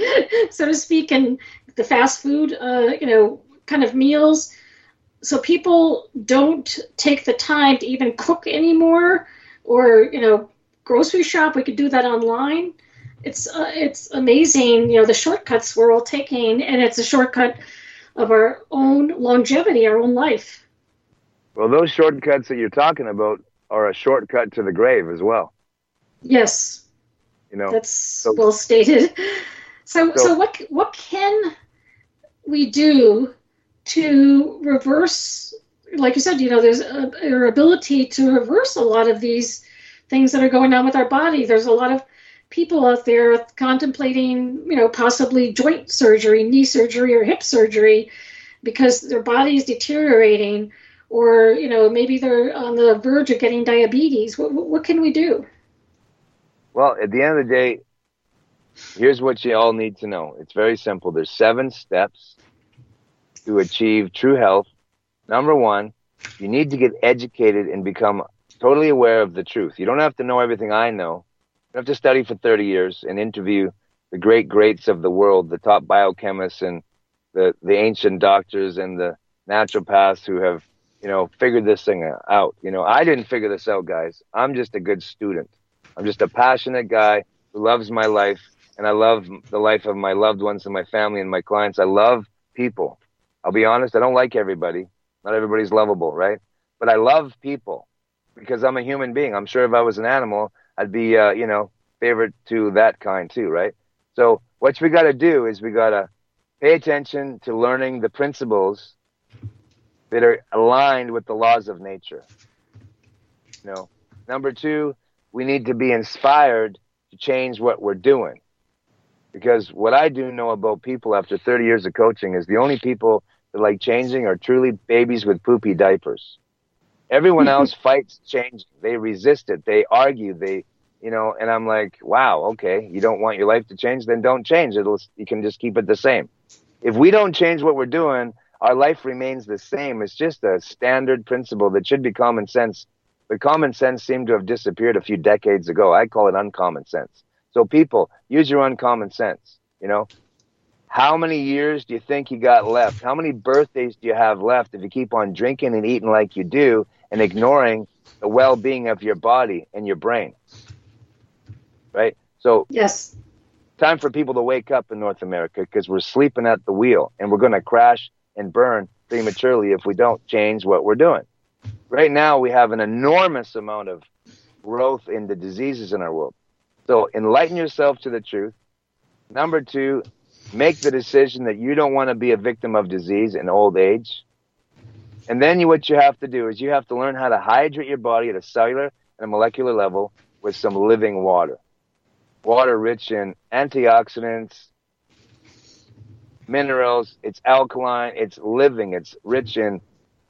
[SPEAKER 2] so to speak, and the fast food, uh, you know, kind of meals. So people don't take the time to even cook anymore or you know grocery shop we could do that online. It's uh, it's amazing you know the shortcuts we're all taking and it's a shortcut of our own longevity our own life.
[SPEAKER 3] Well those shortcuts that you're talking about are a shortcut to the grave as well.
[SPEAKER 2] Yes.
[SPEAKER 3] You know
[SPEAKER 2] that's so, well stated. So, so so what what can we do to reverse like you said you know there's a, our ability to reverse a lot of these things that are going on with our body. There's a lot of people out there contemplating you know possibly joint surgery knee surgery or hip surgery because their body is deteriorating or you know maybe they're on the verge of getting diabetes. What, what can we do?
[SPEAKER 3] Well at the end of the day here's what you all need to know. It's very simple. There's seven steps to achieve true health, number one, you need to get educated and become totally aware of the truth. You don't have to know everything I know. You have to study for 30 years and interview the great greats of the world, the top biochemists and the, the ancient doctors and the naturopaths who have, you know, figured this thing out. You know, I didn't figure this out, guys. I'm just a good student. I'm just a passionate guy who loves my life and I love the life of my loved ones and my family and my clients. I love people. I'll be honest, I don't like everybody. Not everybody's lovable, right? But I love people because I'm a human being. I'm sure if I was an animal, I'd be, uh, you know, favorite to that kind too, right? So what we got to do is we got to pay attention to learning the principles that are aligned with the laws of nature. You know, number two, we need to be inspired to change what we're doing. Because what I do know about people after 30 years of coaching is the only people like changing are truly babies with poopy diapers. Everyone else fights change. They resist it. They argue. They, you know, and I'm like, wow, okay, you don't want your life to change, then don't change. It'll, you can just keep it the same. If we don't change what we're doing, our life remains the same. It's just a standard principle that should be common sense. But common sense seemed to have disappeared a few decades ago. I call it uncommon sense. So people, use your uncommon sense. You know, how many years do you think you got left? How many birthdays do you have left if you keep on drinking and eating like you do and ignoring the well being of your body and your brain? Right? So,
[SPEAKER 2] yes.
[SPEAKER 3] Time for people to wake up in North America because we're sleeping at the wheel and we're going to crash and burn prematurely if we don't change what we're doing. Right now, we have an enormous amount of growth in the diseases in our world. So, enlighten yourself to the truth. Number two, make the decision that you don't want to be a victim of disease in old age. And then what you have to do is you have to learn how to hydrate your body at a cellular and a molecular level with some living water. Water rich in antioxidants, minerals, it's alkaline, it's living, it's rich in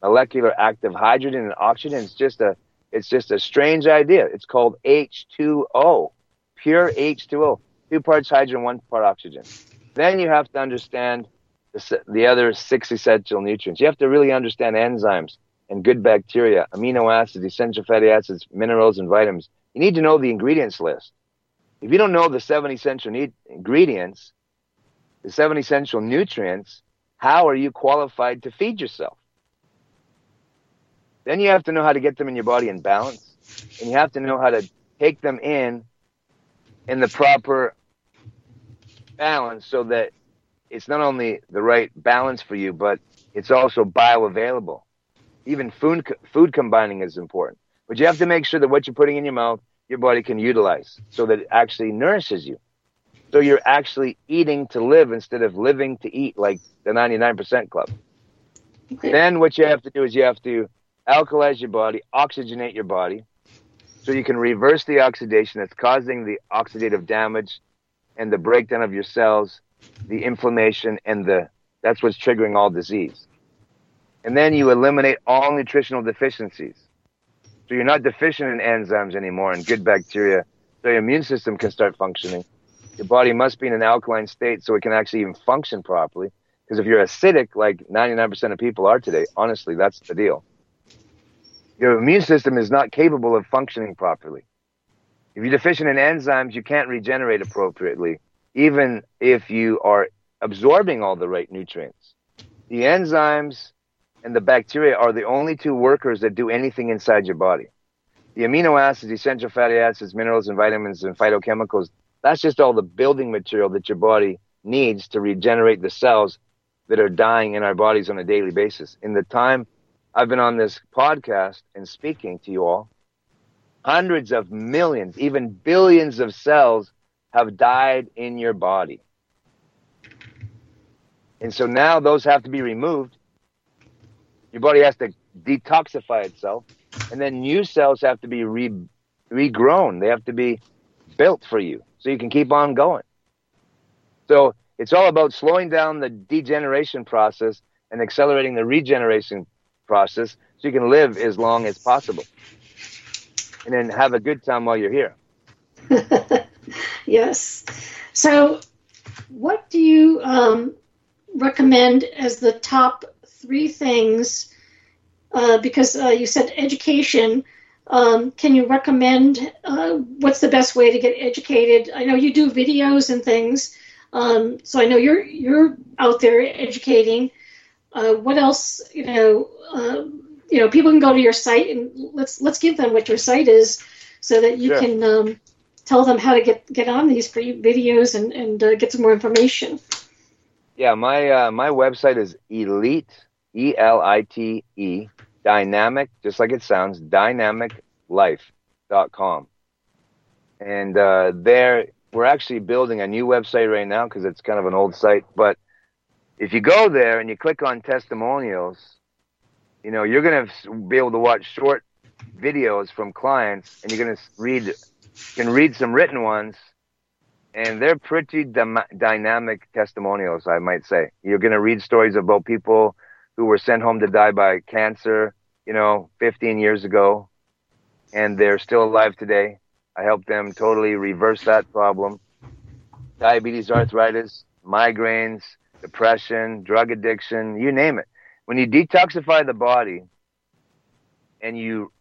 [SPEAKER 3] molecular active hydrogen and oxygen. It's just a it's just a strange idea. It's called H2O, pure H2O, two parts hydrogen, one part oxygen. Then you have to understand the, the other six essential nutrients. You have to really understand enzymes and good bacteria, amino acids, essential fatty acids, minerals, and vitamins. You need to know the ingredients list. If you don't know the seven essential need- ingredients, the seven essential nutrients, how are you qualified to feed yourself? Then you have to know how to get them in your body in balance, and you have to know how to take them in in the proper balance so that it's not only the right balance for you, but it's also bioavailable. Even food food combining is important, but you have to make sure that what you're putting in your mouth, your body can utilize, so that it actually nourishes you. So you're actually eating to live instead of living to eat, like the 99% club. Okay. Then what you have to do is you have to alkalize your body, oxygenate your body, so you can reverse the oxidation that's causing the oxidative damage and the breakdown of your cells, the inflammation, and the that's what's triggering all disease. And then you eliminate all nutritional deficiencies. So you're not deficient in enzymes anymore and good bacteria. So your immune system can start functioning. Your body must be in an alkaline state so it can actually even function properly. Because if you're acidic, like 99% of people are today, honestly, that's the deal. Your immune system is not capable of functioning properly. If you're deficient in enzymes, you can't regenerate appropriately, even if you are absorbing all the right nutrients. The enzymes and the bacteria are the only two workers that do anything inside your body. The amino acids, essential fatty acids, minerals, and vitamins and phytochemicals, that's just all the building material that your body needs to regenerate the cells that are dying in our bodies on a daily basis. In the time I've been on this podcast and speaking to you all, hundreds of millions, even billions of cells have died in your body. And so now those have to be removed. Your body has to detoxify itself, and then new cells have to be re- regrown. They have to be built for you so you can keep on going. So it's all about slowing down the degeneration process and accelerating the regeneration process so you can live as long as possible and then have a good time while you're here.
[SPEAKER 2] yes. So, what do you um, recommend as the top three things? Uh, because uh, you said education. Um, can you recommend uh, what's the best way to get educated? I know you do videos and things, um, so I know you're you're out there educating. Uh, what else? You know, uh, you know, people can go to your site and let's let's give them what your site is, so that you sure. can um, tell them how to get get on these free videos and and uh, get some more information.
[SPEAKER 3] Yeah, my uh, my website is elite e l i t e dynamic, just like it sounds, dynamiclife.com. And uh, there, we're actually building a new website right now because it's kind of an old site. But if you go there and you click on testimonials, you know, you're going to be able to watch short videos from clients and you're going to read, can read some written ones and they're pretty dynamic testimonials, I might say. You're going to read stories about people who were sent home to die by cancer, you know, 15 years ago, and they're still alive today. I helped them totally reverse that problem. Diabetes, arthritis, migraines, depression, drug addiction, you name it. When you detoxify the body and you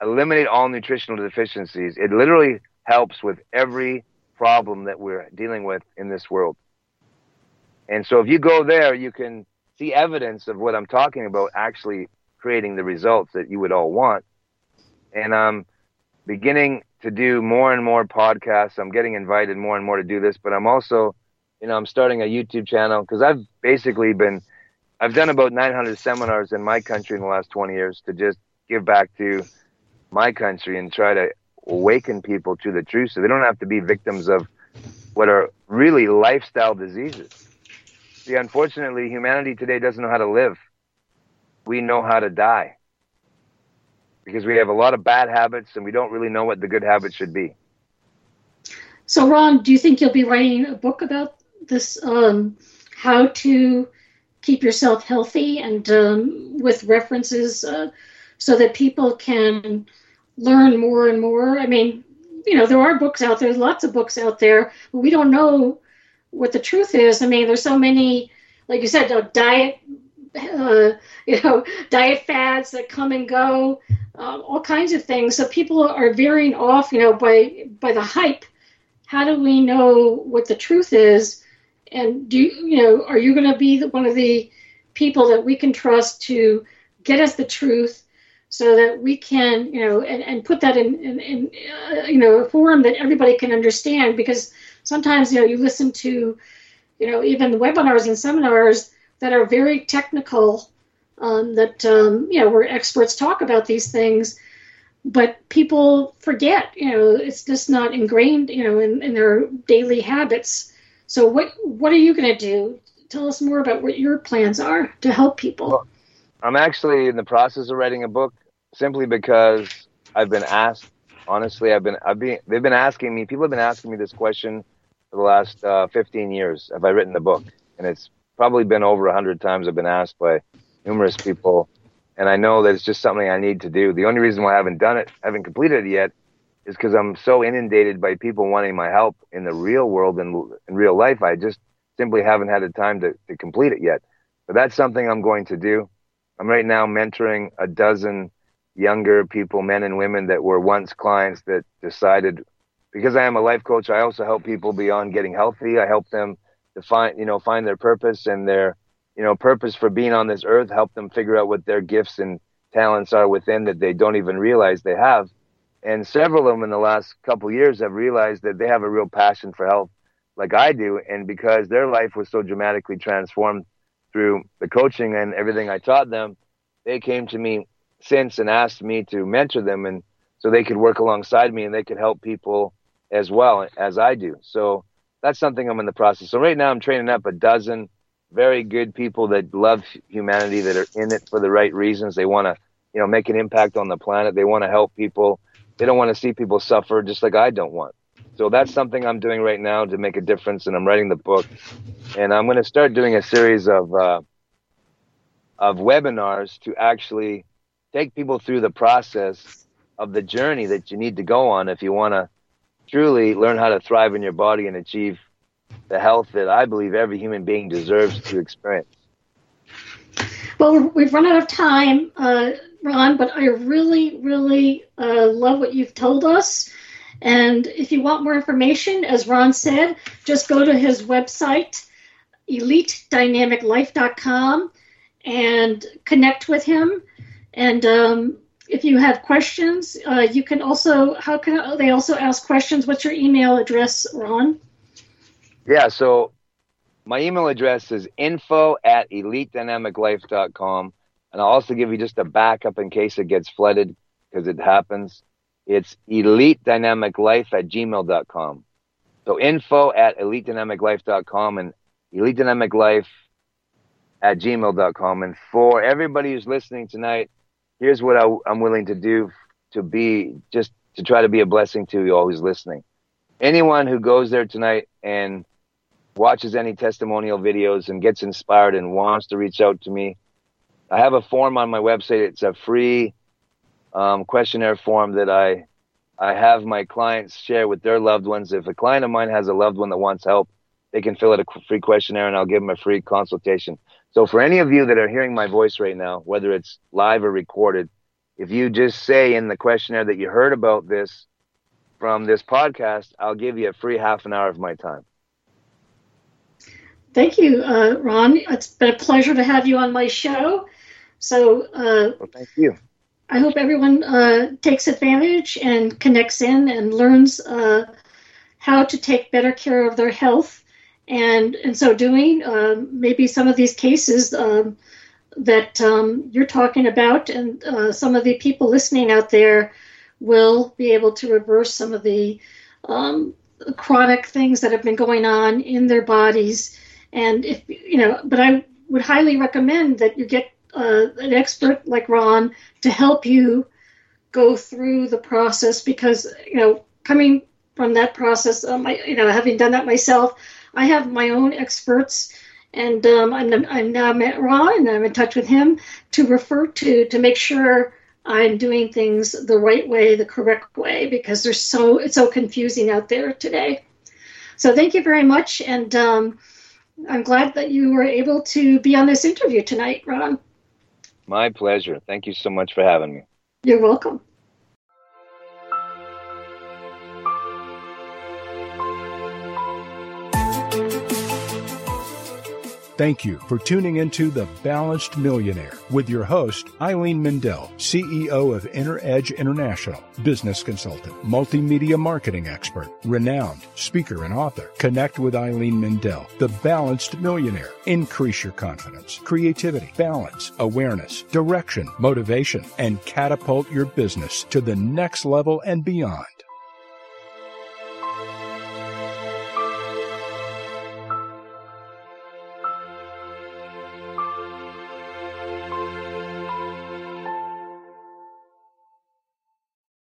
[SPEAKER 3] eliminate all nutritional deficiencies, it literally helps with every problem that we're dealing with in this world. And so if you go there, you can see evidence of what I'm talking about actually creating the results that you would all want. And I'm beginning to do more and more podcasts. I'm getting invited more and more to do this, but I'm also, you know, I'm starting a YouTube channel because I've basically been, I've done about 900 seminars in my country in the last 20 years to just give back to my country and try to awaken people to the truth so they don't have to be victims of what are really lifestyle diseases. See, unfortunately, humanity today doesn't know how to live. We know how to die because we have a lot of bad habits and we don't really know what the good habits should be.
[SPEAKER 2] So, Ron, do you think you'll be writing a book about this? Um, how to keep yourself healthy and um, with references uh, so that people can learn more and more? I mean, you know, there are books out there, lots of books out there, but we don't know what the truth is. I mean, there's so many, like you said, diet, uh, you know, diet fads that come and go, uh, all kinds of things. So people are veering off, you know, by by the hype. How do we know what the truth is? And do you, know, are you going to be one of the people that we can trust to get us the truth? so that we can, you know, and, and put that in, in, in uh, you know, a forum that everybody can understand. Because sometimes, you know, you listen to, you know, even webinars and seminars that are very technical, um, that, um, you know, where experts talk about these things, but people forget, you know, it's just not ingrained, you know, in, in their daily habits. So what, what are you going to do? Tell us more about what your plans are to help people.
[SPEAKER 3] Well, I'm actually in the process of writing a book simply because I've been asked. Honestly, I've been I've been they've been asking me. People have been asking me this question for the last uh, 15 years. Have I written the book? And it's probably been over a hundred times. I've been asked by numerous people, and I know that it's just something I need to do. The only reason why I haven't done it, haven't completed it yet, is because I'm so inundated by people wanting my help in the real world and in real life. I just simply haven't had the time to, to complete it yet. But that's something I'm going to do. I'm right now mentoring a dozen younger people, men and women that were once clients that decided because I am a life coach, I also help people beyond getting healthy. I help them to find, you know, find their purpose and their, you know, purpose for being on this earth, help them figure out what their gifts and talents are within that they don't even realize they have. And several of them in the last couple years have realized that they have a real passion for health like I do. And because their life was so dramatically transformed through the coaching and everything I taught them, they came to me since and asked me to mentor them and so they could work alongside me and they could help people as well as I do. So that's something I'm in the process. So right now I'm training up a dozen very good people that love humanity that are in it for the right reasons. They want to, you know, make an impact on the planet. They want to help people. They don't want to see people suffer just like I don't want. So that's something I'm doing right now to make a difference. And I'm writing the book and I'm going to start doing a series of, uh, of webinars to actually take people through the process of the journey that you need to go on if you want to truly learn how to thrive in your body and achieve the health that I believe every human being deserves to experience.
[SPEAKER 2] Well, we've run out of time, uh, Ron, but I really, really uh, love what you've told us. And if you want more information, as Ron said, just go to his website, elitedynamiclife.com, and connect with him. And um, if you have questions, uh, you can also, how can they also ask questions? What's your email address, Ron?
[SPEAKER 3] Yeah, so my email address is info at elitedynamiclife.com. And I'll also give you just a backup in case it gets flooded because it happens. It's elitedynamiclife at gmail.com. So info at elitedynamiclife.com and elitedynamiclife at gmail.com. And for everybody who's listening tonight, here's what I, am willing to do to be just to try to be a blessing to you all who's listening. Anyone who goes there tonight and watches any testimonial videos and gets inspired and wants to reach out to me, I have a form on my website. It's a free um, questionnaire form that I I have my clients share with their loved ones. If a client of mine has a loved one that wants help, they can fill out a free questionnaire and I'll give them a free consultation. So for any of you that are hearing my voice right now, whether it's live or recorded, if you just say in the questionnaire that you heard about this from this podcast, I'll give you a free half an hour of my time.
[SPEAKER 2] Thank you, uh, Ron. It's been a pleasure to have you on my show. So, uh,
[SPEAKER 3] well, thank you.
[SPEAKER 2] I hope everyone uh, takes advantage and connects in and learns uh, how to take better care of their health and in so doing, um, maybe some of these cases um, that um, you're talking about and uh, some of the people listening out there will be able to reverse some of the um, chronic things that have been going on in their bodies. And if, you know, but I would highly recommend that you get uh, an expert like Ron to help you go through the process because, you know, coming from that process, um, I, you know, having done that myself, I have my own experts, and um, I'm, I'm now met Ron, and I'm in touch with him to refer to to make sure I'm doing things the right way, the correct way, because there's so it's so confusing out there today. So thank you very much, and um, I'm glad that you were able to be on this interview tonight, Ron.
[SPEAKER 3] My pleasure. Thank you so much for having me.
[SPEAKER 2] You're welcome.
[SPEAKER 1] Thank you for tuning into The Balanced Millionaire with your host, Eileen Mendel, CEO of Inner Edge International, business consultant, multimedia marketing expert, renowned speaker and author. Connect with Eileen Mendel, The Balanced Millionaire. Increase your confidence, creativity, balance, awareness, direction, motivation, and catapult your business to the next level and beyond.